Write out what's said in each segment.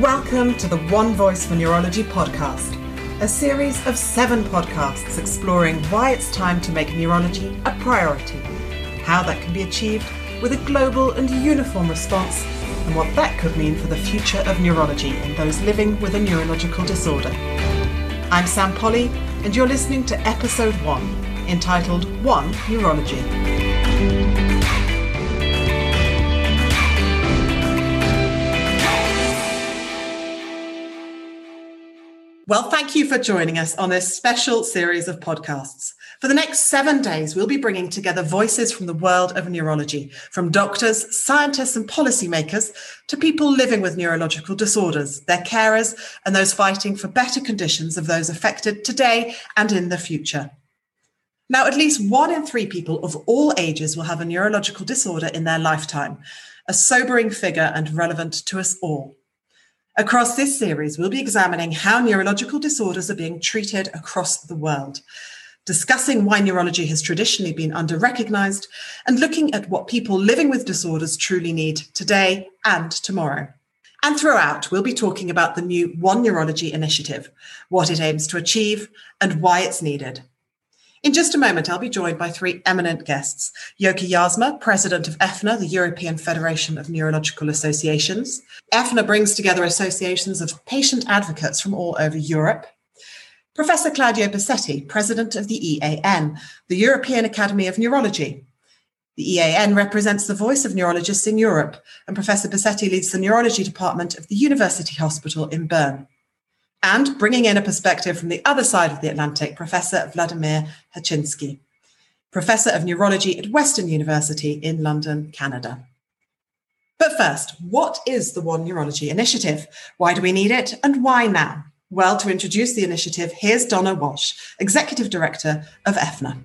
Welcome to the One Voice for Neurology podcast, a series of seven podcasts exploring why it's time to make neurology a priority, how that can be achieved with a global and uniform response, and what that could mean for the future of neurology and those living with a neurological disorder. I'm Sam Polly, and you're listening to episode one, entitled One Neurology. Well, thank you for joining us on this special series of podcasts. For the next seven days, we'll be bringing together voices from the world of neurology, from doctors, scientists, and policymakers to people living with neurological disorders, their carers, and those fighting for better conditions of those affected today and in the future. Now, at least one in three people of all ages will have a neurological disorder in their lifetime, a sobering figure and relevant to us all. Across this series, we'll be examining how neurological disorders are being treated across the world, discussing why neurology has traditionally been under recognized, and looking at what people living with disorders truly need today and tomorrow. And throughout, we'll be talking about the new One Neurology initiative, what it aims to achieve, and why it's needed. In just a moment, I'll be joined by three eminent guests Joke Jaarsma, president of EFNA, the European Federation of Neurological Associations. EFNA brings together associations of patient advocates from all over Europe. Professor Claudio Bassetti, president of the EAN, the European Academy of Neurology. The EAN represents the voice of neurologists in Europe, and Professor Bassetti leads the neurology department of the University Hospital in Bern and bringing in a perspective from the other side of the Atlantic, Professor Vladimir Hachinski, Professor of Neurology at Western University in London, Canada. But first, what is the One Neurology Initiative? Why do we need it and why now? Well, to introduce the initiative, here's Donna Walsh, Executive Director of EFNA.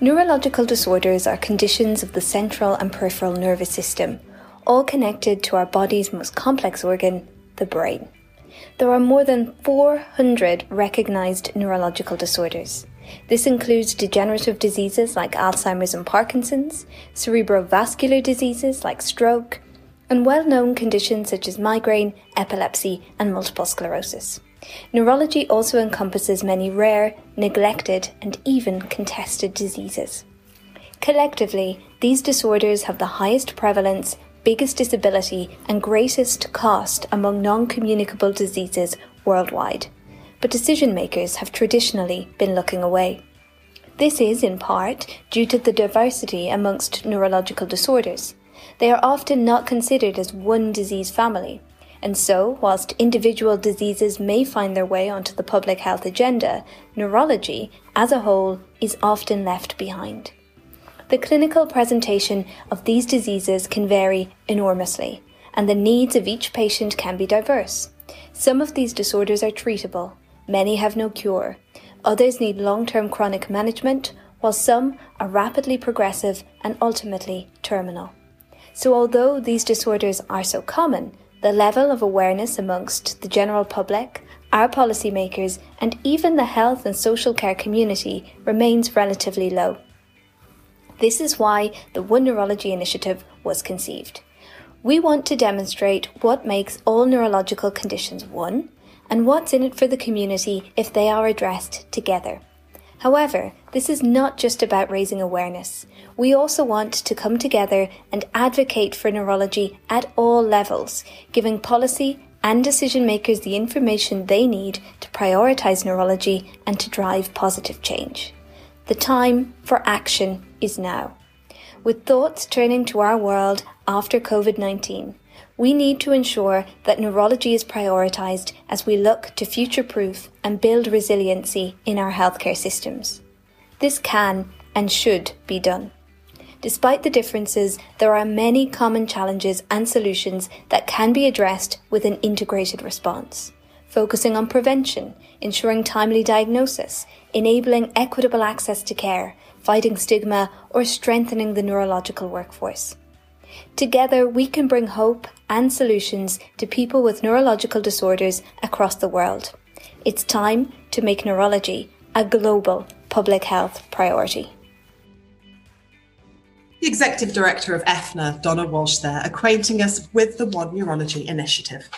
Neurological disorders are conditions of the central and peripheral nervous system, all connected to our body's most complex organ, the brain. There are more than 400 recognized neurological disorders. This includes degenerative diseases like Alzheimer's and Parkinson's, cerebrovascular diseases like stroke, and well known conditions such as migraine, epilepsy, and multiple sclerosis. Neurology also encompasses many rare, neglected, and even contested diseases. Collectively, these disorders have the highest prevalence, biggest disability and greatest cost among non communicable diseases worldwide, but decision makers have traditionally been looking away. This is, in part, due to the diversity amongst neurological disorders. They are often not considered as one disease family, and so, whilst individual diseases may find their way onto the public health agenda, neurology, as a whole, is often left behind the clinical presentation of these diseases can vary enormously, and the needs of each patient can be diverse. Some of these disorders are treatable, many have no cure, others need long term chronic management, while some are rapidly progressive and ultimately terminal. So, although these disorders are so common, the level of awareness amongst the general public, our policymakers, and even the health and social care community remains relatively low. This is why the One Neurology Initiative was conceived. We want to demonstrate what makes all neurological conditions one and what's in it for the community if they are addressed together. However, this is not just about raising awareness. We also want to come together and advocate for neurology at all levels, giving policy and decision makers the information they need to prioritise neurology and to drive positive change. The time for action is now. With thoughts turning to our world after COVID 19, we need to ensure that neurology is prioritised as we look to future proof and build resiliency in our healthcare systems. This can and should be done. Despite the differences, there are many common challenges and solutions that can be addressed with an integrated response focusing on prevention, ensuring timely diagnosis, enabling equitable access to care, fighting stigma, or strengthening the neurological workforce. Together, we can bring hope and solutions to people with neurological disorders across the world. It's time to make neurology a global public health priority. The Executive Director of EFNA, Donna Walsh, there, acquainting us with the One Neurology Initiative.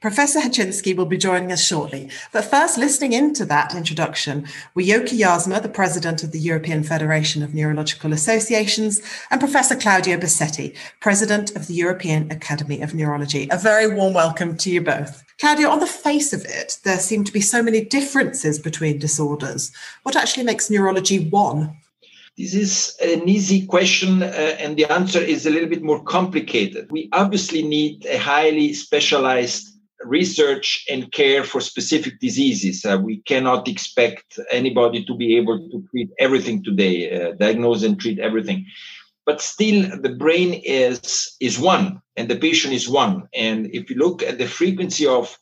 Professor Hachinski will be joining us shortly. But first, listening into that introduction were Joke Jaarsma, the president of the European Federation of Neurological Associations, and Professor Claudio Bassetti, president of the European Academy of Neurology. A very warm welcome to you both. Claudio, on the face of it, there seem to be so many differences between disorders. What actually makes neurology one? This is an easy question, uh, and the answer is a little bit more complicated. We obviously need a highly specialized research and care for specific diseases. Uh, we cannot expect anybody to be able to treat everything today, uh, diagnose and treat everything. But still, the brain is is one, and the patient is one. And if you look at the frequency of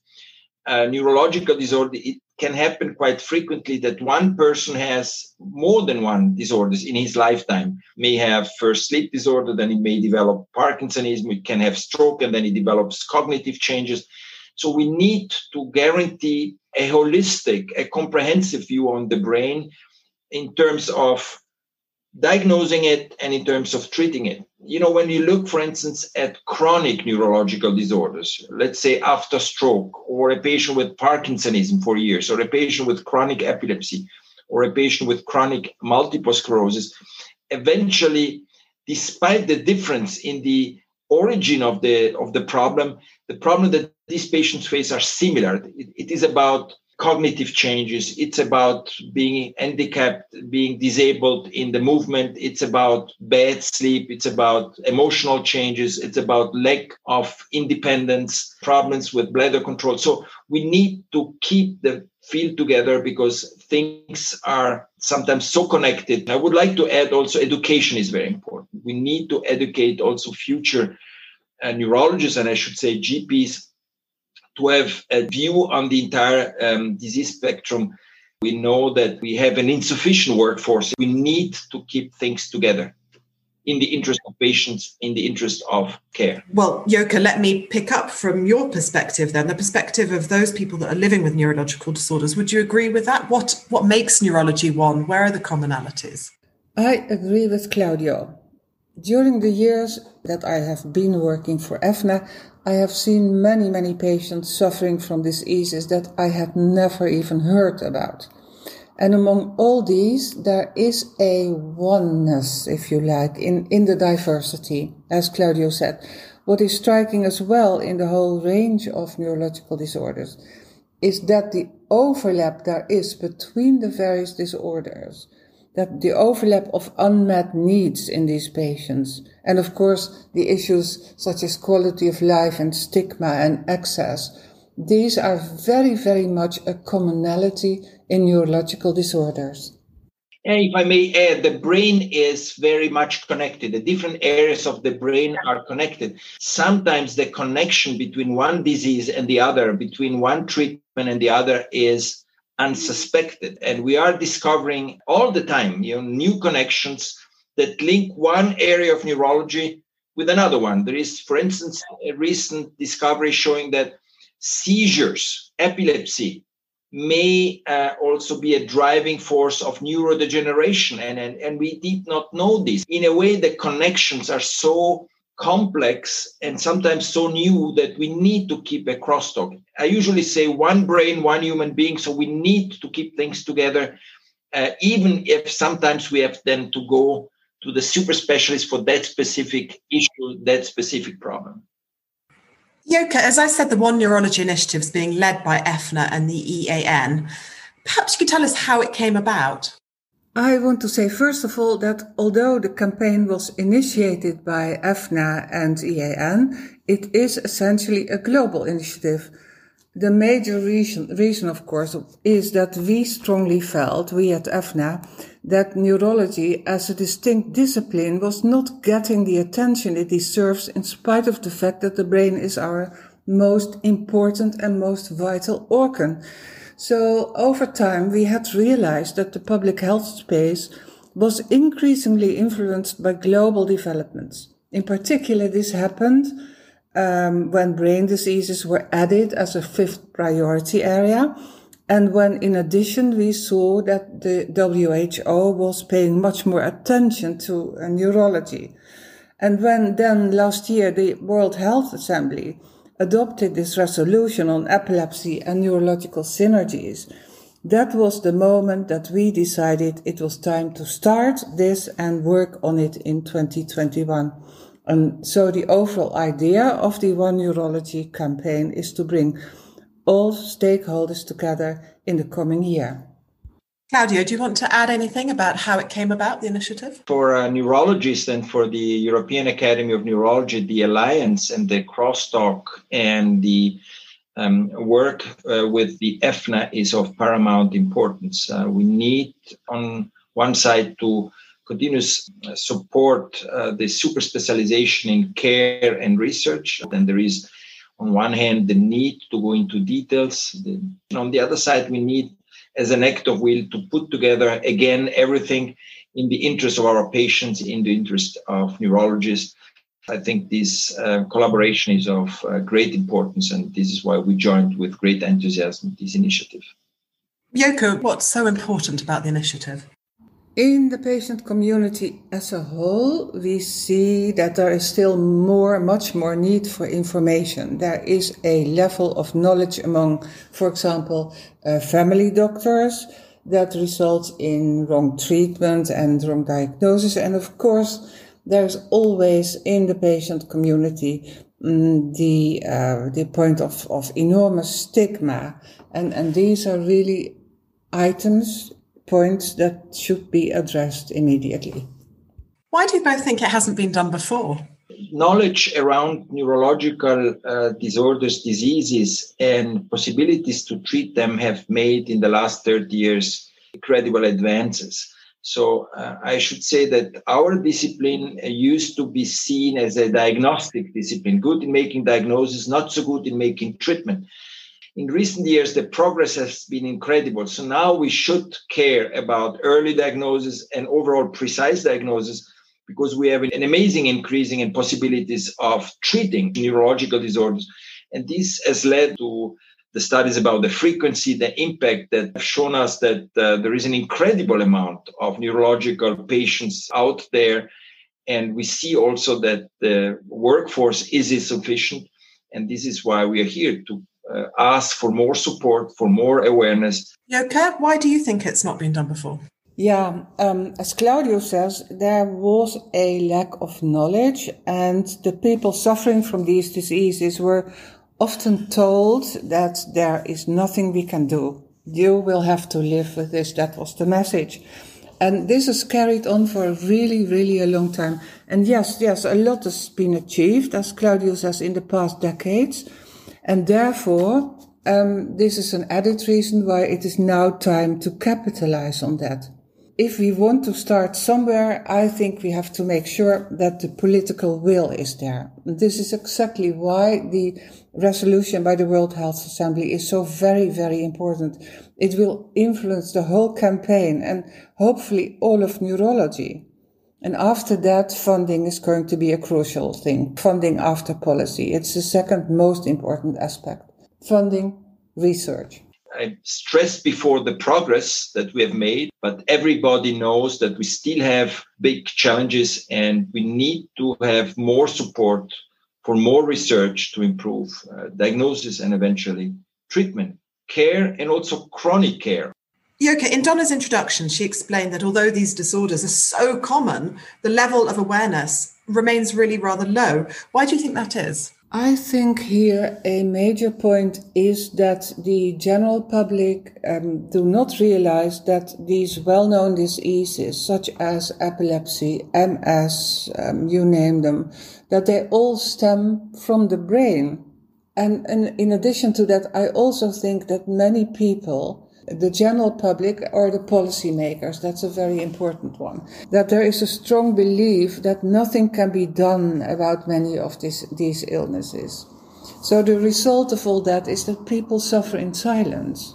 uh, neurological disorder, it can happen quite frequently that one person has more than one disorders in his lifetime. May have first sleep disorder, then he may develop Parkinsonism. It can have stroke, and then he develops cognitive changes so we need to guarantee a holistic, a comprehensive view on the brain in terms of diagnosing it and in terms of treating it. You know, when you look, for instance, at chronic neurological disorders, let's say after stroke, or a patient with Parkinsonism for years, or a patient with chronic epilepsy, or a patient with chronic multiple sclerosis, eventually, despite the difference in the origin of the of the problem, the problem that these patients face are similar. It, it is about cognitive changes. It's about being handicapped, being disabled in the movement. It's about bad sleep. It's about emotional changes. It's about lack of independence, problems with bladder control. So we need to keep the field together because things are sometimes so connected. I would like to add also education is very important. We need to educate also future uh, neurologists and I should say GPs to have a view on the entire um, disease spectrum. We know that we have an insufficient workforce. We need to keep things together in the interest of patients, in the interest of care. Well, Joke, let me pick up from your perspective then, the perspective of those people that are living with neurological disorders. Would you agree with that? What what makes neurology one? Where are the commonalities? I agree with Claudio. During the years that I have been working for EFNA, I have seen many, many patients suffering from diseases that I had never even heard about. And among all these, there is a oneness, if you like, in, in the diversity, as Claudio said. What is striking as well in the whole range of neurological disorders is that the overlap there is between the various disorders that the overlap of unmet needs in these patients, and of course the issues such as quality of life and stigma and access, these are very, very much a commonality in neurological disorders. And if I may add, the brain is very much connected. The different areas of the brain are connected. Sometimes the connection between one disease and the other, between one treatment and the other, is unsuspected. And we are discovering all the time, you know, new connections that link one area of neurology with another one. There is, for instance, a recent discovery showing that seizures, epilepsy, may uh, also be a driving force of neurodegeneration. And, and, and we did not know this. In a way, the connections are so complex and sometimes so new that we need to keep a crosstalk. I usually say one brain, one human being. So we need to keep things together, uh, even if sometimes we have then to go to the super specialist for that specific issue, that specific problem. Joke, as I said, the One Neurology Initiative is being led by EFNA and the EAN. Perhaps you could tell us how it came about. I want to say, first of all, that although the campaign was initiated by EFNA and EAN, it is essentially a global initiative. The major reason, reason, of course, is that we strongly felt, we at EFNA, that neurology as a distinct discipline was not getting the attention it deserves in spite of the fact that the brain is our most important and most vital organ. So over time, we had realized that the public health space was increasingly influenced by global developments. In particular, this happened um, when brain diseases were added as a fifth priority area And when in addition we saw that the WHO was paying much more attention to uh, neurology. And when then last year the World Health Assembly adopted this resolution on epilepsy and neurological synergies, that was the moment that we decided it was time to start this and work on it in 2021. And so the overall idea of the One Neurology campaign is to bring all stakeholders together in the coming year. Claudio, do you want to add anything about how it came about, the initiative? For uh, neurologists and for the European Academy of Neurology, the alliance and the crosstalk and the um, work uh, with the EFNA is of paramount importance. Uh, we need, on one side, to continuous uh, support uh, the super specialization in care and research. Then there is, on one hand, the need to go into details. The, on the other side, we need, as an act of will, to put together again everything in the interest of our patients, in the interest of neurologists. I think this uh, collaboration is of uh, great importance, and this is why we joined with great enthusiasm this initiative. Joke, what's so important about the initiative? In the patient community as a whole, we see that there is still more, much more need for information. There is a level of knowledge among, for example, uh, family doctors that results in wrong treatment and wrong diagnosis. And of course, there's always in the patient community um, the uh, the point of, of enormous stigma, and and these are really items points that should be addressed immediately. Why do you both think it hasn't been done before? Knowledge around neurological uh, disorders, diseases, and possibilities to treat them have made in the last 30 years incredible advances. So uh, I should say that our discipline uh, used to be seen as a diagnostic discipline, good in making diagnosis, not so good in making treatment in recent years, the progress has been incredible. So now we should care about early diagnosis and overall precise diagnosis because we have an amazing increasing in possibilities of treating neurological disorders. And this has led to the studies about the frequency, the impact that have shown us that uh, there is an incredible amount of neurological patients out there. And we see also that the workforce is insufficient. And this is why we are here to uh, ask for more support, for more awareness. Joke, why do you think it's not been done before? Yeah, um, as Claudio says, there was a lack of knowledge, and the people suffering from these diseases were often told that there is nothing we can do. You will have to live with this. That was the message. And this has carried on for a really, really a long time. And yes, yes, a lot has been achieved, as Claudio says, in the past decades. And therefore, um, this is an added reason why it is now time to capitalize on that. If we want to start somewhere, I think we have to make sure that the political will is there. This is exactly why the resolution by the World Health Assembly is so very, very important. It will influence the whole campaign and hopefully all of neurology. And after that, funding is going to be a crucial thing. Funding after policy. It's the second most important aspect. Funding research. I stressed before the progress that we have made, but everybody knows that we still have big challenges and we need to have more support for more research to improve uh, diagnosis and eventually treatment, care, and also chronic care. Joke, in Donna's introduction, she explained that although these disorders are so common, the level of awareness remains really rather low. Why do you think that is? I think here a major point is that the general public um, do not realize that these well-known diseases, such as epilepsy, MS, um, you name them, that they all stem from the brain. And, and in addition to that, I also think that many people the general public or the policymakers. That's a very important one. That there is a strong belief that nothing can be done about many of this, these illnesses. So the result of all that is that people suffer in silence.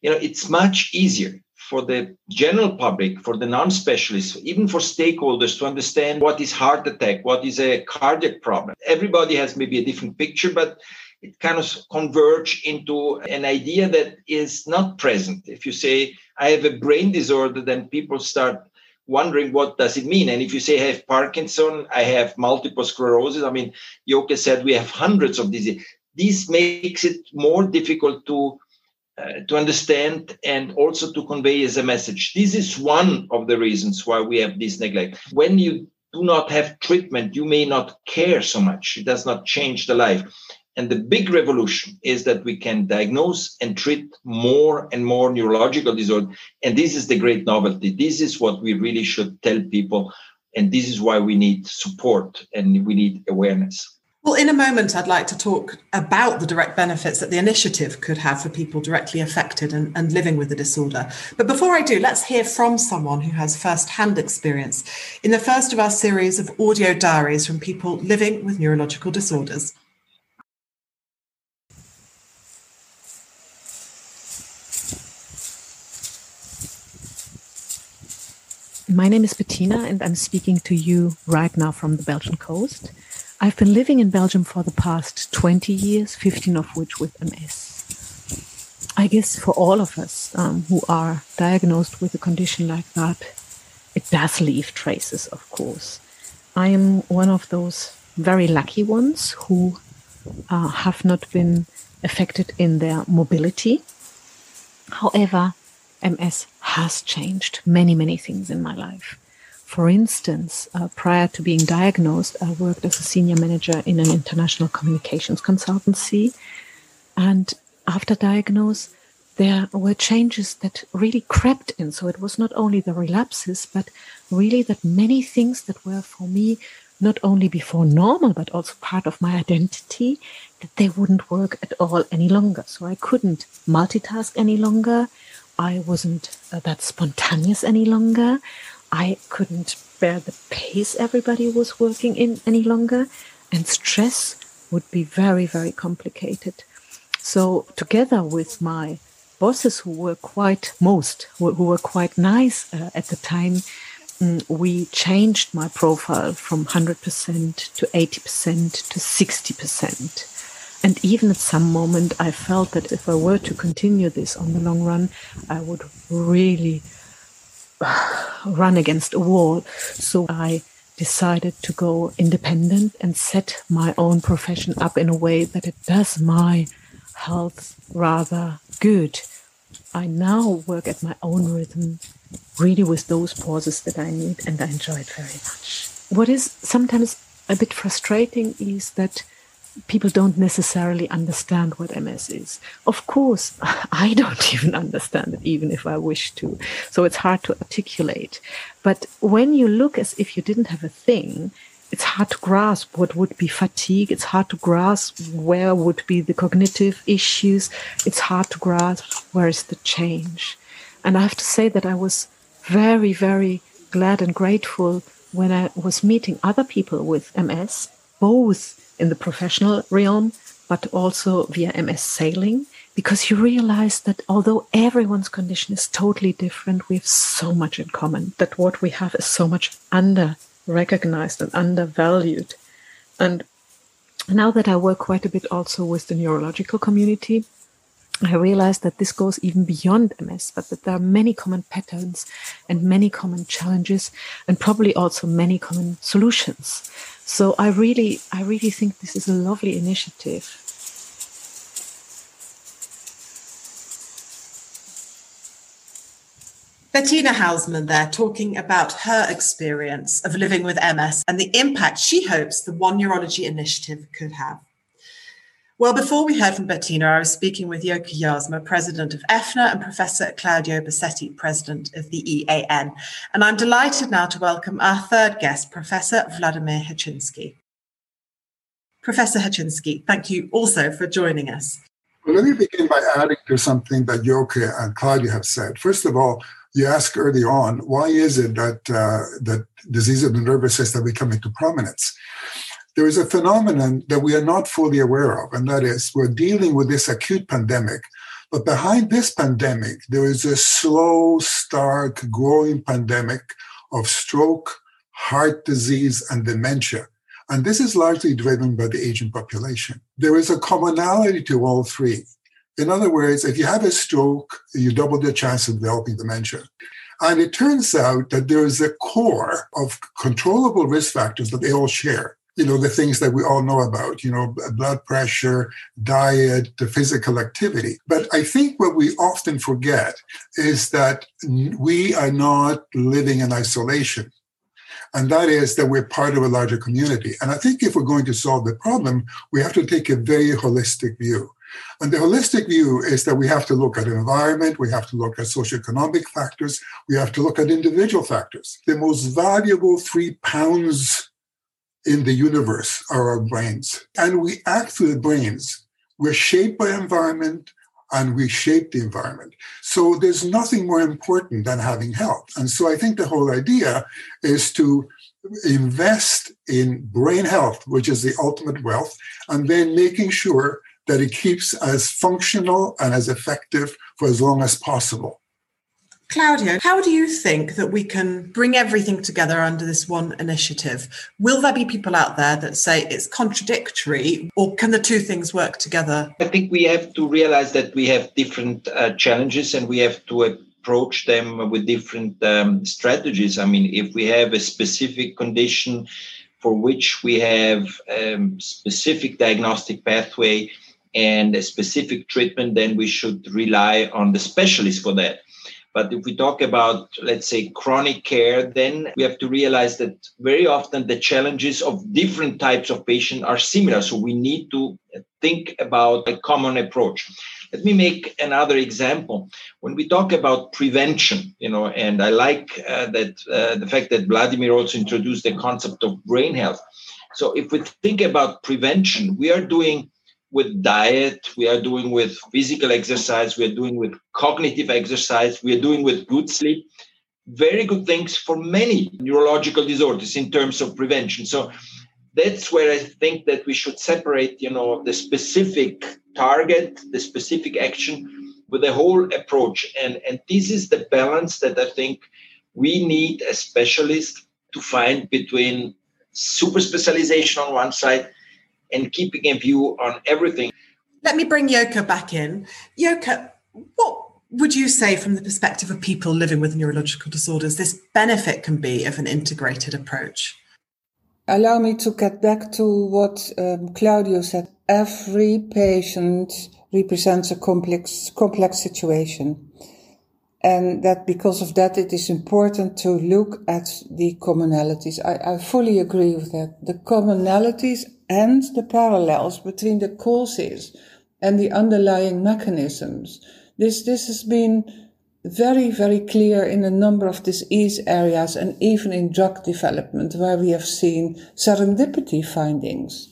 You know, it's much easier for the general public, for the non-specialists, even for stakeholders to understand what is heart attack, what is a cardiac problem. Everybody has maybe a different picture, but it kind of converge into an idea that is not present. If you say, I have a brain disorder, then people start wondering what does it mean. And if you say I have Parkinson, I have multiple sclerosis, I mean, Joke said we have hundreds of diseases. This makes it more difficult to uh, to understand and also to convey as a message. This is one of the reasons why we have this neglect. When you do not have treatment, you may not care so much. It does not change the life. And the big revolution is that we can diagnose and treat more and more neurological disorders. And this is the great novelty. This is what we really should tell people. And this is why we need support and we need awareness. Well, in a moment, I'd like to talk about the direct benefits that the initiative could have for people directly affected and, and living with the disorder. But before I do, let's hear from someone who has first hand experience in the first of our series of audio diaries from people living with neurological disorders. My name is Bettina, and I'm speaking to you right now from the Belgian coast. I've been living in Belgium for the past 20 years, 15 of which with MS. I guess for all of us um, who are diagnosed with a condition like that, it does leave traces, of course. I am one of those very lucky ones who uh, have not been affected in their mobility. However, MS has changed many, many things in my life. For instance, uh, prior to being diagnosed, I worked as a senior manager in an international communications consultancy. And after diagnosis, there were changes that really crept in. So it was not only the relapses, but really that many things that were for me not only before normal, but also part of my identity, that they wouldn't work at all any longer. So I couldn't multitask any longer. I wasn't uh, that spontaneous any longer. I couldn't bear the pace everybody was working in any longer, and stress would be very, very complicated. So, together with my bosses, who were quite most, who were quite nice uh, at the time, um, we changed my profile from 100% to 80% to 60%. And even at some moment, I felt that if I were to continue this on the long run, I would really run against a wall. So I decided to go independent and set my own profession up in a way that it does my health rather good. I now work at my own rhythm, really with those pauses that I need, and I enjoy it very much. What is sometimes a bit frustrating is that people don't necessarily understand what MS is. Of course, I don't even understand it, even if I wish to. So it's hard to articulate. But when you look as if you didn't have a thing, it's hard to grasp what would be fatigue. It's hard to grasp where would be the cognitive issues. It's hard to grasp where is the change. And I have to say that I was very, very glad and grateful when I was meeting other people with MS, both in the professional realm, but also via MS sailing, because you realize that although everyone's condition is totally different, we have so much in common, that what we have is so much under recognized and undervalued. And now that I work quite a bit also with the neurological community, I realized that this goes even beyond MS, but that there are many common patterns and many common challenges, and probably also many common solutions. So I really, I really think this is a lovely initiative. Bettina Hausmann there talking about her experience of living with MS and the impact she hopes the One Neurology initiative could have. Well, before we heard from Bettina, I was speaking with Joke Jaarsma, president of EFNA, and Professor Claudio Bassetti, president of the EAN. And I'm delighted now to welcome our third guest, Professor Vladimir Hachinski. Professor Hachinski, thank you also for joining us. Well, let me begin by adding to something that Joke and Claudio have said. First of all, you asked early on, why is it that uh, that disease of the nervous system come into prominence? There is a phenomenon that we are not fully aware of, and that is we're dealing with this acute pandemic. But behind this pandemic, there is a slow, stark, growing pandemic of stroke, heart disease, and dementia. And this is largely driven by the aging population. There is a commonality to all three. In other words, if you have a stroke, you double the chance of developing dementia. And it turns out that there is a core of controllable risk factors that they all share. You know, the things that we all know about, you know, blood pressure, diet, the physical activity. But I think what we often forget is that we are not living in isolation. And that is that we're part of a larger community. And I think if we're going to solve the problem, we have to take a very holistic view. And the holistic view is that we have to look at environment, we have to look at socioeconomic factors, we have to look at individual factors. The most valuable three pounds in the universe are our brains. And we act through the brains. We're shaped by environment and we shape the environment. So there's nothing more important than having health. And so I think the whole idea is to invest in brain health, which is the ultimate wealth, and then making sure that it keeps as functional and as effective for as long as possible. Claudio, how do you think that we can bring everything together under this one initiative? Will there be people out there that say it's contradictory, or can the two things work together? I think we have to realize that we have different uh, challenges and we have to approach them with different um, strategies. I mean, if we have a specific condition for which we have a um, specific diagnostic pathway, and a specific treatment, then we should rely on the specialist for that. But if we talk about, let's say, chronic care, then we have to realize that very often the challenges of different types of patient are similar. So we need to think about a common approach. Let me make another example. When we talk about prevention, you know, and I like uh, that uh, the fact that Vladimir also introduced the concept of brain health. So if we think about prevention, we are doing with diet, we are doing with physical exercise, we are doing with cognitive exercise, we are doing with good sleep. Very good things for many neurological disorders in terms of prevention. So that's where I think that we should separate, you know, the specific target, the specific action with the whole approach. And, and this is the balance that I think we need a specialist to find between super specialization on one side and keeping a view on everything. Let me bring Joke back in. Joke, what would you say from the perspective of people living with neurological disorders this benefit can be of an integrated approach? Allow me to get back to what um, Claudio said. Every patient represents a complex, complex situation. And that because of that, it is important to look at the commonalities. I, I fully agree with that. The commonalities and the parallels between the causes and the underlying mechanisms. This, this has been very, very clear in a number of disease areas and even in drug development where we have seen serendipity findings.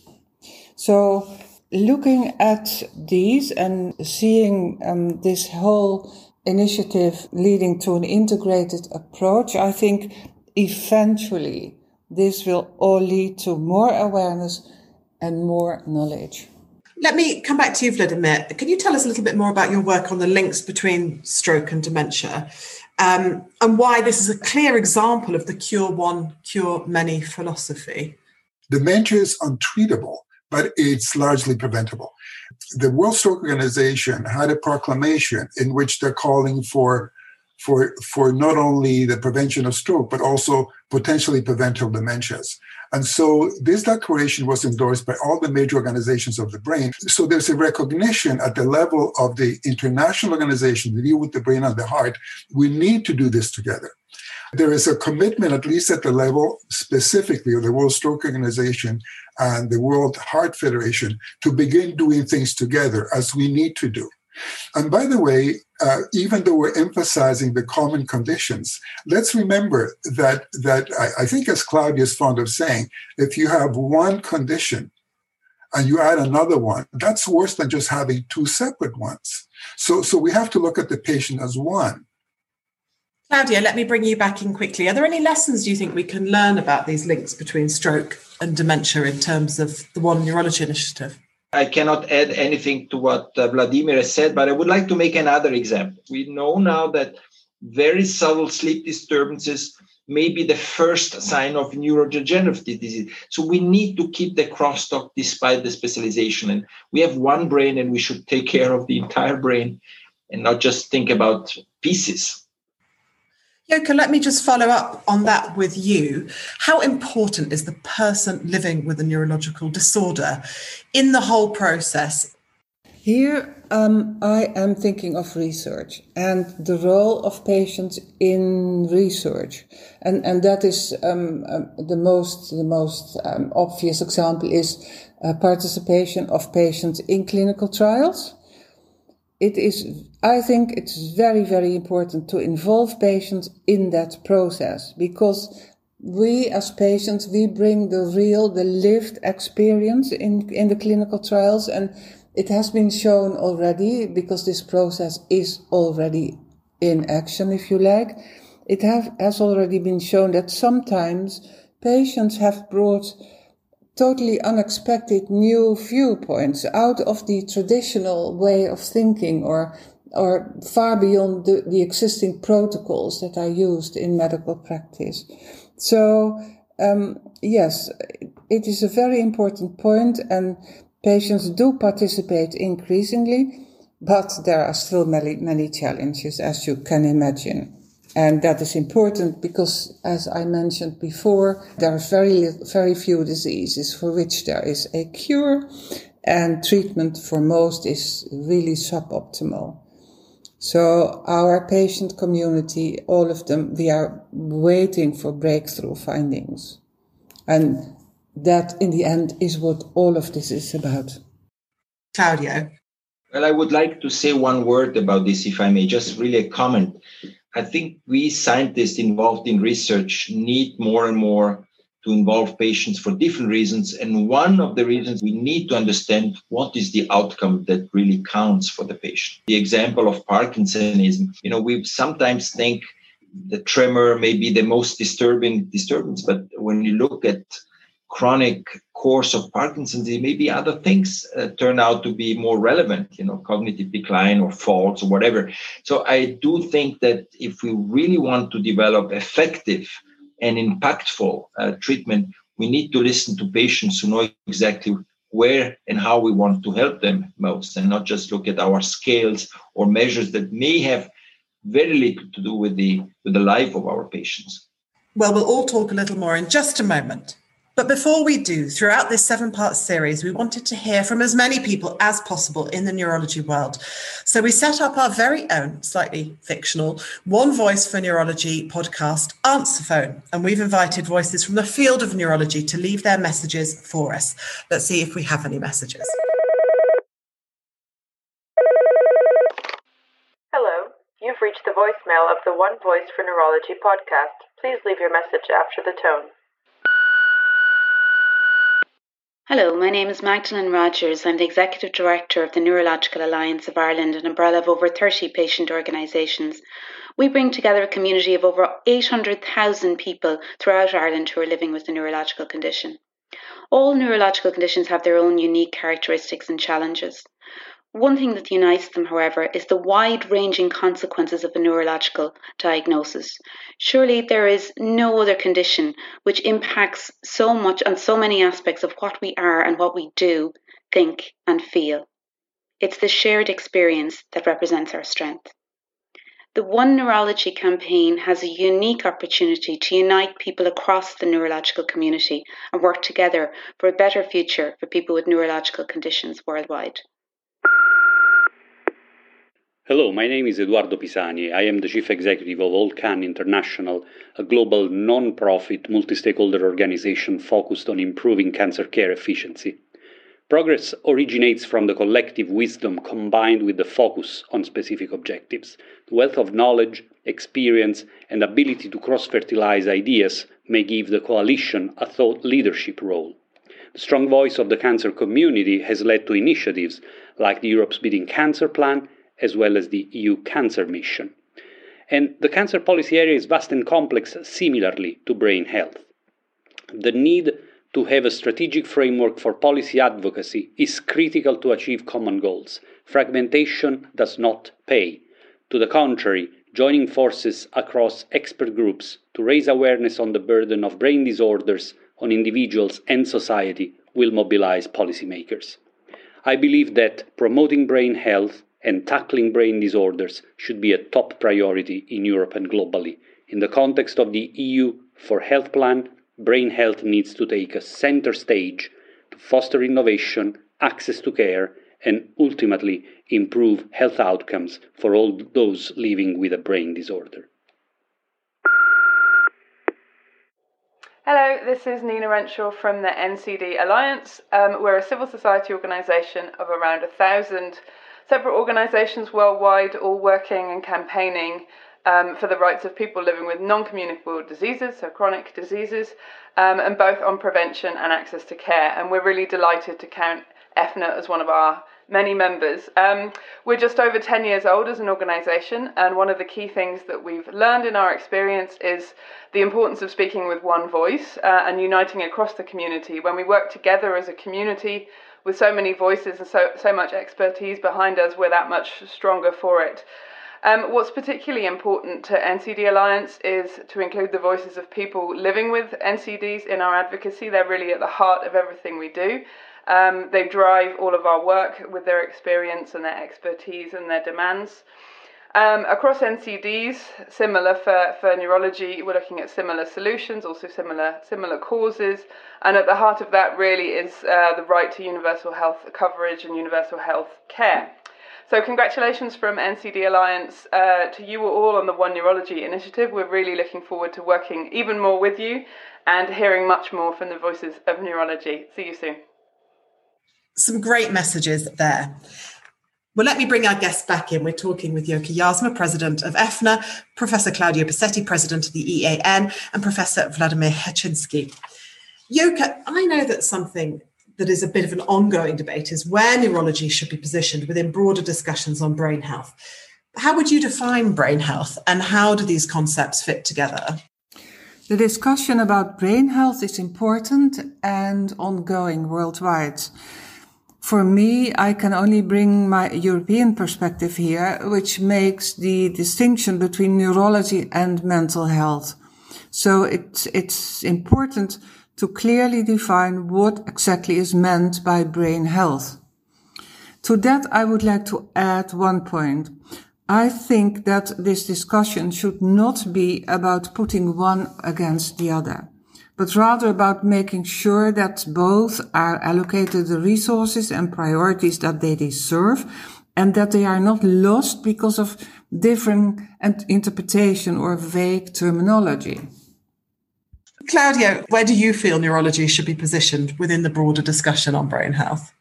So looking at these and seeing um, this whole initiative leading to an integrated approach, I think eventually this will all lead to more awareness and more knowledge. Let me come back to you, Vladimir. Can you tell us a little bit more about your work on the links between stroke and dementia um, and why this is a clear example of the cure one, cure many philosophy? Dementia is untreatable, but it's largely preventable. The World Stroke Organization had a proclamation in which they're calling for for for not only the prevention of stroke but also potentially preventable dementias. And so this declaration was endorsed by all the major organizations of the brain. So there's a recognition at the level of the international organization to deal with the brain and the heart. We need to do this together. There is a commitment, at least at the level specifically of the World Stroke Organization and the World Heart Federation, to begin doing things together as we need to do. And by the way, uh, even though we're emphasizing the common conditions, let's remember that that I, I think, as Claudio is fond of saying, if you have one condition and you add another one, that's worse than just having two separate ones. So, so we have to look at the patient as one. Claudio, let me bring you back in quickly. Are there any lessons do you think we can learn about these links between stroke and dementia in terms of the One Neurology Initiative? I cannot add anything to what uh, Vladimir has said, but I would like to make another example. We know now that very subtle sleep disturbances may be the first sign of neurodegenerative disease. So we need to keep the crosstalk despite the specialization. And we have one brain and we should take care of the entire brain and not just think about pieces. Joke, let me just follow up on that with you. How important is the person living with a neurological disorder in the whole process? Here, um, I am thinking of research and the role of patients in research, and and that is um, um, the most the most um, obvious example is uh, participation of patients in clinical trials it is, I think it's very, very important to involve patients in that process because we as patients, we bring the real, the lived experience in, in the clinical trials. And it has been shown already because this process is already in action, if you like. It have, has already been shown that sometimes patients have brought totally unexpected new viewpoints out of the traditional way of thinking or or far beyond the, the existing protocols that are used in medical practice. So, um, yes, it is a very important point and patients do participate increasingly, but there are still many, many challenges, as you can imagine. And that is important because, as I mentioned before, there are very, very few diseases for which there is a cure, and treatment for most is really suboptimal. So our patient community, all of them, we are waiting for breakthrough findings. And that in the end is what all of this is about. Claudio. Well, I would like to say one word about this, if I may, just really a comment. I think we scientists involved in research need more and more to involve patients for different reasons. And one of the reasons we need to understand what is the outcome that really counts for the patient. The example of Parkinsonism, you know, we sometimes think the tremor may be the most disturbing disturbance, but when you look at chronic course of Parkinson's, maybe other things uh, turn out to be more relevant, you know, cognitive decline or falls or whatever. So I do think that if we really want to develop effective and impactful uh, treatment, we need to listen to patients who know exactly where and how we want to help them most and not just look at our scales or measures that may have very little to do with the with the life of our patients. Well, we'll all talk a little more in just a moment. But before we do, throughout this seven part series, we wanted to hear from as many people as possible in the neurology world. So we set up our very own, slightly fictional, One Voice for Neurology podcast, Answer Phone. And we've invited voices from the field of neurology to leave their messages for us. Let's see if we have any messages. Hello, you've reached the voicemail of the One Voice for Neurology podcast. Please leave your message after the tone. Hello, my name is Magdalene Rogers. I'm the Executive Director of the Neurological Alliance of Ireland, an umbrella of over 30 patient organisations. We bring together a community of over 800,000 people throughout Ireland who are living with a neurological condition. All neurological conditions have their own unique characteristics and challenges. One thing that unites them, however, is the wide ranging consequences of a neurological diagnosis. Surely there is no other condition which impacts so much on so many aspects of what we are and what we do, think, and feel. It's the shared experience that represents our strength. The One Neurology campaign has a unique opportunity to unite people across the neurological community and work together for a better future for people with neurological conditions worldwide. Hello, my name is Eduardo Pisani. I am the Chief Executive of AllCan International, a global non profit multi stakeholder organization focused on improving cancer care efficiency. Progress originates from the collective wisdom combined with the focus on specific objectives. The wealth of knowledge, experience, and ability to cross fertilize ideas may give the coalition a thought leadership role. The strong voice of the cancer community has led to initiatives like the Europe's Beating Cancer Plan as well as the EU Cancer Mission. And the cancer policy area is vast and complex, similarly to brain health. The need to have a strategic framework for policy advocacy is critical to achieve common goals. Fragmentation does not pay. To the contrary, joining forces across expert groups to raise awareness on the burden of brain disorders on individuals and society will mobilize policymakers. I believe that promoting brain health and tackling brain disorders should be a top priority in Europe and globally. In the context of the EU for Health Plan, brain health needs to take a center stage to foster innovation, access to care, and ultimately improve health outcomes for all those living with a brain disorder. Hello, this is Nina Renshaw from the NCD Alliance. Um, we're a civil society organisation of around a thousand separate organisations worldwide, all working and campaigning um, for the rights of people living with non communicable diseases, so chronic diseases, um, and both on prevention and access to care. And we're really delighted to count EFNA as one of our many members. Um, we're just over 10 years old as an organisation, and one of the key things that we've learned in our experience is the importance of speaking with one voice uh, and uniting across the community. When we work together as a community with so many voices and so, so much expertise behind us, we're that much stronger for it. Um, what's particularly important to NCD Alliance is to include the voices of people living with NCDs in our advocacy. They're really at the heart of everything we do. Um, they drive all of our work with their experience and their expertise and their demands. Um, across NCDs, similar for, for neurology, we're looking at similar solutions, also similar similar causes, and at the heart of that really is uh, the right to universal health coverage and universal health care. So, congratulations from NCD Alliance uh, to you all on the One Neurology initiative. We're really looking forward to working even more with you and hearing much more from the voices of neurology. See you soon some great messages there. Well, let me bring our guests back in. We're talking with Joke Jaarsma, president of EFNA, Professor Claudio Bassetti, president of the EAN, and Professor Vladimir Hachinski. Joke, I know that something that is a bit of an ongoing debate is where neurology should be positioned within broader discussions on brain health. How would you define brain health, and how do these concepts fit together? The discussion about brain health is important and ongoing worldwide. For me, I can only bring my European perspective here, which makes the distinction between neurology and mental health. So it's, it's important to clearly define what exactly is meant by brain health. To that, I would like to add one point. I think that this discussion should not be about putting one against the other but rather about making sure that both are allocated the resources and priorities that they deserve and that they are not lost because of different interpretation or vague terminology. Claudio, where do you feel neurology should be positioned within the broader discussion on brain health?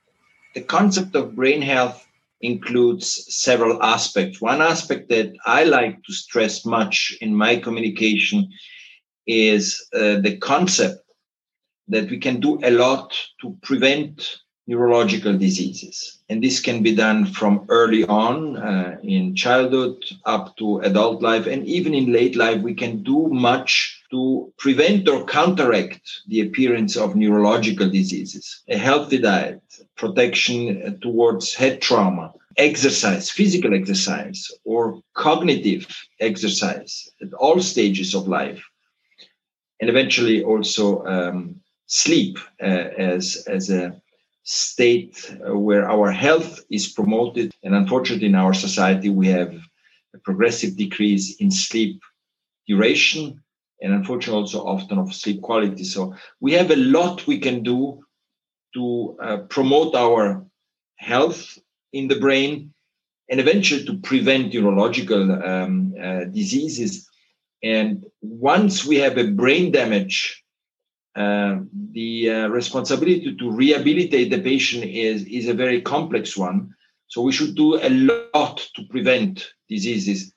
The concept of brain health includes several aspects. One aspect that I like to stress much in my communication is uh, the concept that we can do a lot to prevent neurological diseases. And this can be done from early on uh, in childhood up to adult life. And even in late life, we can do much to prevent or counteract the appearance of neurological diseases. A healthy diet, protection towards head trauma, exercise, physical exercise, or cognitive exercise at all stages of life and eventually also um, sleep uh, as as a state where our health is promoted. And unfortunately, in our society, we have a progressive decrease in sleep duration and unfortunately also often of sleep quality. So we have a lot we can do to uh, promote our health in the brain and eventually to prevent neurological um, uh, diseases and once we have a brain damage, uh, the uh, responsibility to rehabilitate the patient is, is a very complex one. So we should do a lot to prevent diseases.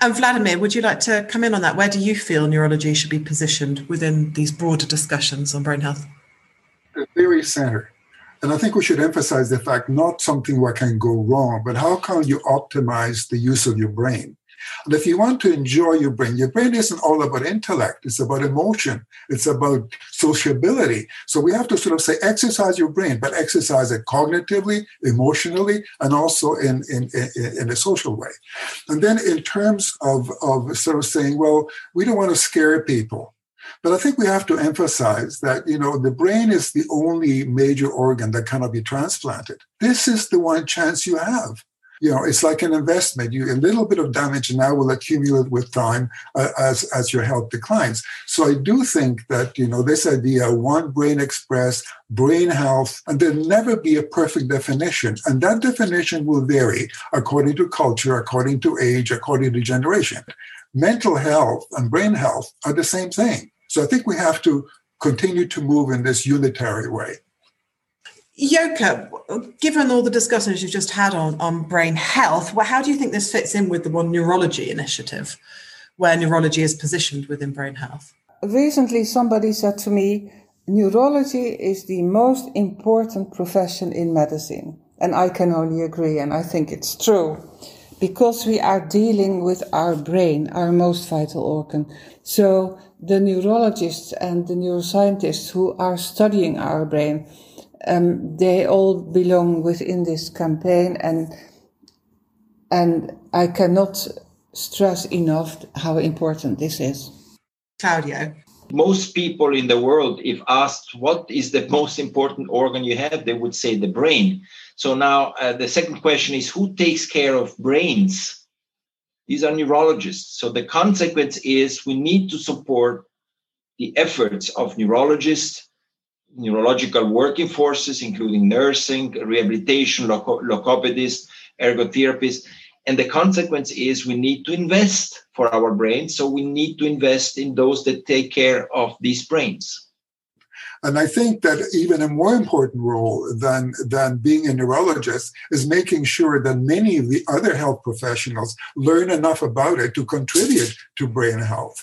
And Vladimir, would you like to come in on that? Where do you feel neurology should be positioned within these broader discussions on brain health? The very center. And I think we should emphasize the fact not something what can go wrong, but how can you optimize the use of your brain? And if you want to enjoy your brain, your brain isn't all about intellect, it's about emotion, it's about sociability. So we have to sort of say, exercise your brain, but exercise it cognitively, emotionally, and also in, in, in, in a social way. And then in terms of, of sort of saying, well, we don't want to scare people. But I think we have to emphasize that, you know, the brain is the only major organ that cannot be transplanted. This is the one chance you have you know it's like an investment. You a little bit of damage now will accumulate with time uh, as as your health declines. So i do think that you know this idea one brain express brain health and there'll never be a perfect definition. And that definition will vary according to culture according to age according to generation. Mental health and brain health are the same thing. So i think we have to continue to move in this unitary way Joke, given all the discussions you've just had on, on brain health, well, how do you think this fits in with the One Neurology initiative, where neurology is positioned within brain health? Recently, somebody said to me, neurology is the most important profession in medicine. And I can only agree, and I think it's true. Because we are dealing with our brain, our most vital organ. So the neurologists and the neuroscientists who are studying our brain, um, they all belong within this campaign, and and I cannot stress enough how important this is. Claudio. Most people in the world, if asked what is the most important organ you have, they would say the brain. So now uh, the second question is who takes care of brains? These are neurologists. So the consequence is we need to support the efforts of neurologists neurological working forces, including nursing, rehabilitation, loco- ergotherapists. And the consequence is we need to invest for our brains. So we need to invest in those that take care of these brains. And I think that even a more important role than, than being a neurologist is making sure that many of the other health professionals learn enough about it to contribute to brain health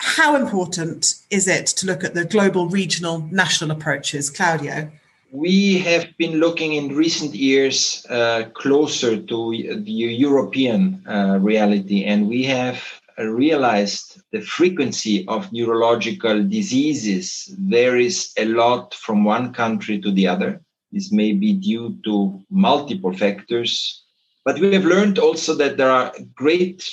how important is it to look at the global, regional, national approaches? Claudio? We have been looking in recent years uh, closer to the European uh, reality, and we have realized the frequency of neurological diseases varies a lot from one country to the other. This may be due to multiple factors, but we have learned also that there are great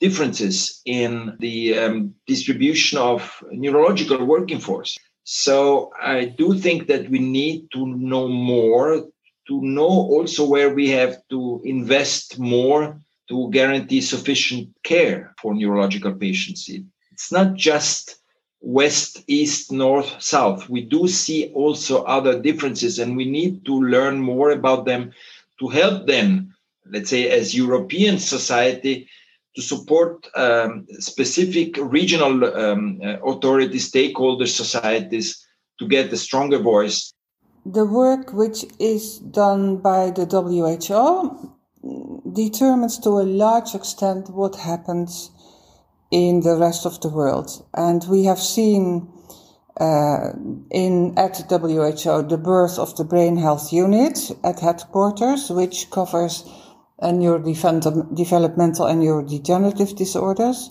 differences in the um, distribution of neurological working force. So I do think that we need to know more, to know also where we have to invest more to guarantee sufficient care for neurological patients. It's not just west, east, north, south. We do see also other differences, and we need to learn more about them to help them, let's say, as European society, to support um, specific regional um, uh, authority stakeholder societies to get a stronger voice. The work which is done by the WHO determines to a large extent what happens in the rest of the world. And we have seen uh, in at WHO the birth of the Brain Health Unit at headquarters, which covers and neurodevelopmental and neurodegenerative disorders.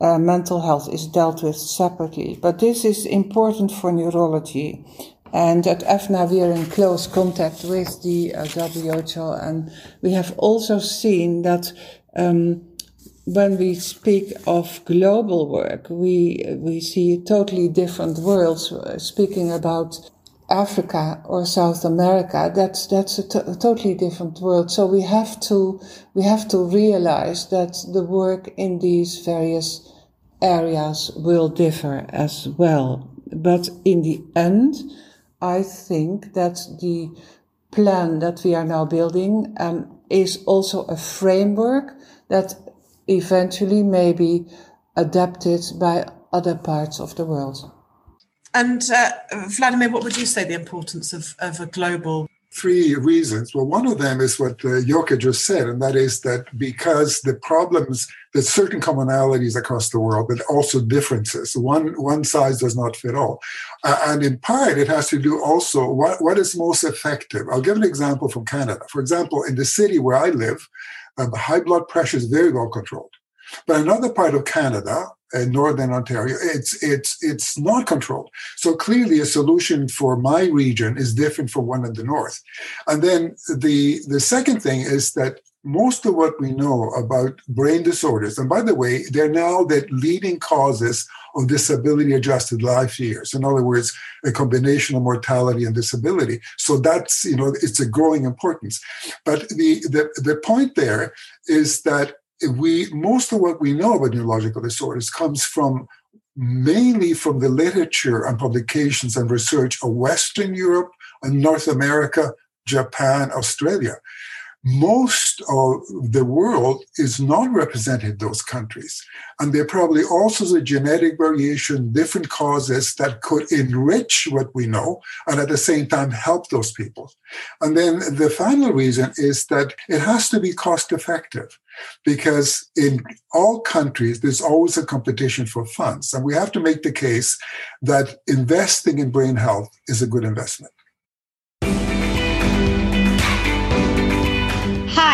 Uh, mental health is dealt with separately, but this is important for neurology. And at EFNA, we are in close contact with the uh, WHO, and we have also seen that um, when we speak of global work, we we see totally different worlds. Uh, speaking about Africa or South America, that's that's a, totally different world. So we have to we have to realize that the work in these various areas will differ as well. But in the end, I think that the plan that we are now building um, is also a framework that eventually may be adapted by other parts of the world. And uh, Vladimir, what would you say the importance of, of a global three reasons. Well, one of them is what uh, just said, and that is that because the problems, there's certain commonalities across the world, but also differences. One one size does not fit all, uh, and in part it has to do also what what is most effective. I'll give an example from Canada. For example, in the city where I live, uh, high blood pressure is very well controlled. But another part of Canada, northern Ontario, it's it's it's not controlled. So clearly, a solution for my region is different from one in the north. And then the the second thing is that most of what we know about brain disorders, and by the way, they're now the leading causes of disability adjusted life years. In other words, a combination of mortality and disability. So that's, you know, it's a growing importance. But the, the, the point there is that we most of what we know about neurological disorders comes from mainly from the literature and publications and research of Western Europe and North America, Japan, Australia most of the world is not represented in those countries. And there probably also a genetic variation, different causes that could enrich what we know and at the same time help those people. And then the final reason is that it has to be cost effective because in all countries, there's always a competition for funds. And we have to make the case that investing in brain health is a good investment.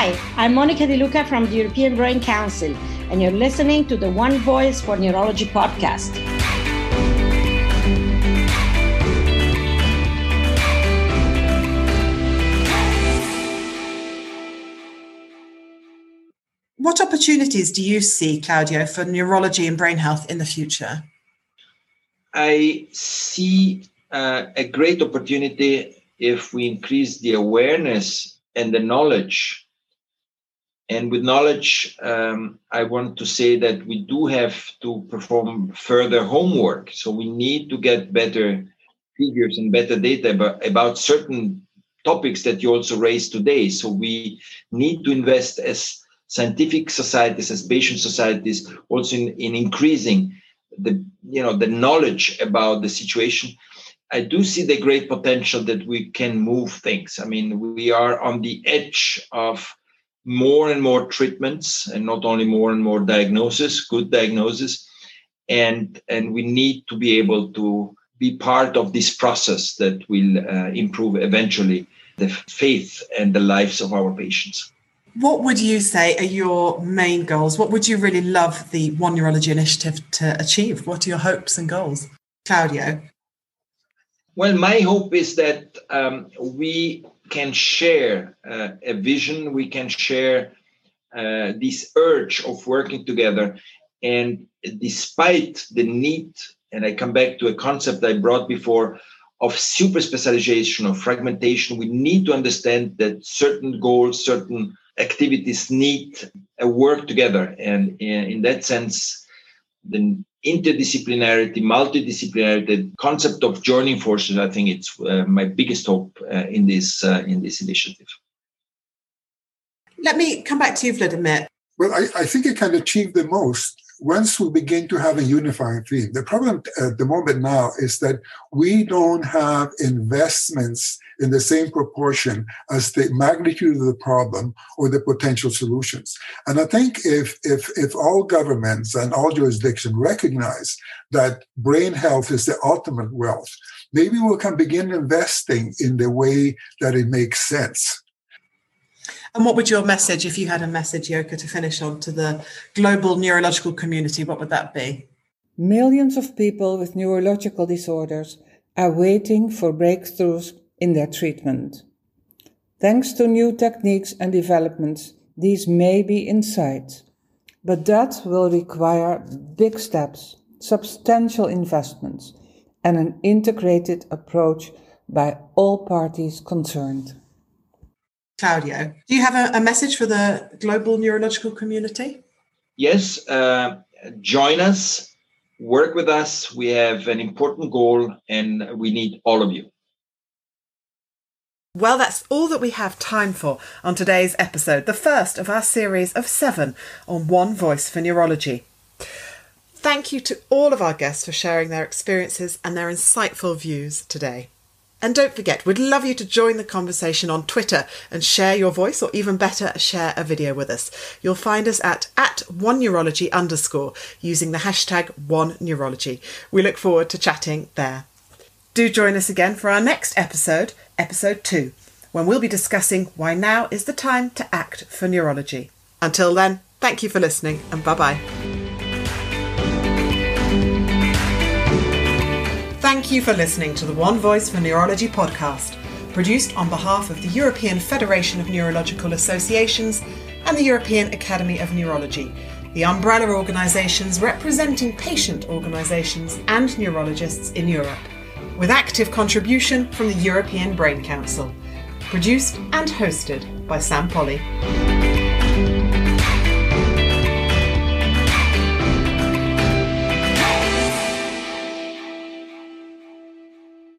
Hi, I'm Monica Di Luca from the European Brain Council, and you're listening to the One Voice for Neurology podcast. What opportunities do you see, Claudio, for neurology and brain health in the future? I see uh, a great opportunity if we increase the awareness and the knowledge and with knowledge, um, I want to say that we do have to perform further homework. So we need to get better figures and better data about, certain topics that you also raised today. So we need to invest as scientific societies, as patient societies, also in, in increasing the you know the knowledge about the situation. I do see the great potential that we can move things. I mean, we are on the edge of more and more treatments and not only more and more diagnosis good diagnosis. And and we need to be able to be part of this process that will uh, improve eventually the faith and the lives of our patients. What would you say are your main goals? What would you really love the one neurology initiative to achieve? What are your hopes and goals? Claudio. Well my hope is that um, we can share uh, a vision, we can share uh, this urge of working together. And despite the need, and I come back to a concept I brought before of super specialization, of fragmentation, we need to understand that certain goals, certain activities need a work together. And in that sense, the interdisciplinarity, multidisciplinarity, the concept of joining forces, I think it's uh, my biggest hope uh, in this uh, in this initiative. Let me come back to you, Vladimir. Well, I, I think it can achieve the most once we begin to have a unifying theme. The problem at uh, the moment now is that we don't have investments in the same proportion as the magnitude of the problem or the potential solutions. And I think if if if all governments and all jurisdictions recognize that brain health is the ultimate wealth, maybe we can begin investing in the way that it makes sense. And what would your message, if you had a message, Joke, to finish on to the global neurological community, what would that be? Millions of people with neurological disorders are waiting for breakthroughs in their treatment. Thanks to new techniques and developments, these may be in sight. But that will require big steps, substantial investments, and an integrated approach by all parties concerned. Claudio, do you have a, a message for the global neurological community? Yes, uh, join us, work with us. We have an important goal and we need all of you. Well, that's all that we have time for on today's episode, the first of our series of seven on One Voice for Neurology. Thank you to all of our guests for sharing their experiences and their insightful views today. And don't forget, we'd love you to join the conversation on Twitter and share your voice, or even better, share a video with us. You'll find us at, at one neurology underscore using the hashtag one neurology. We look forward to chatting there. Do join us again for our next episode, episode two, when we'll be discussing why now is the time to act for neurology. Until then, thank you for listening and bye bye. Thank you for listening to the One Voice for Neurology podcast, produced on behalf of the European Federation of Neurological Associations and the European Academy of Neurology, the umbrella organisations representing patient organisations and neurologists in Europe, with active contribution from the European Brain Council. Produced and hosted by Sam Polly.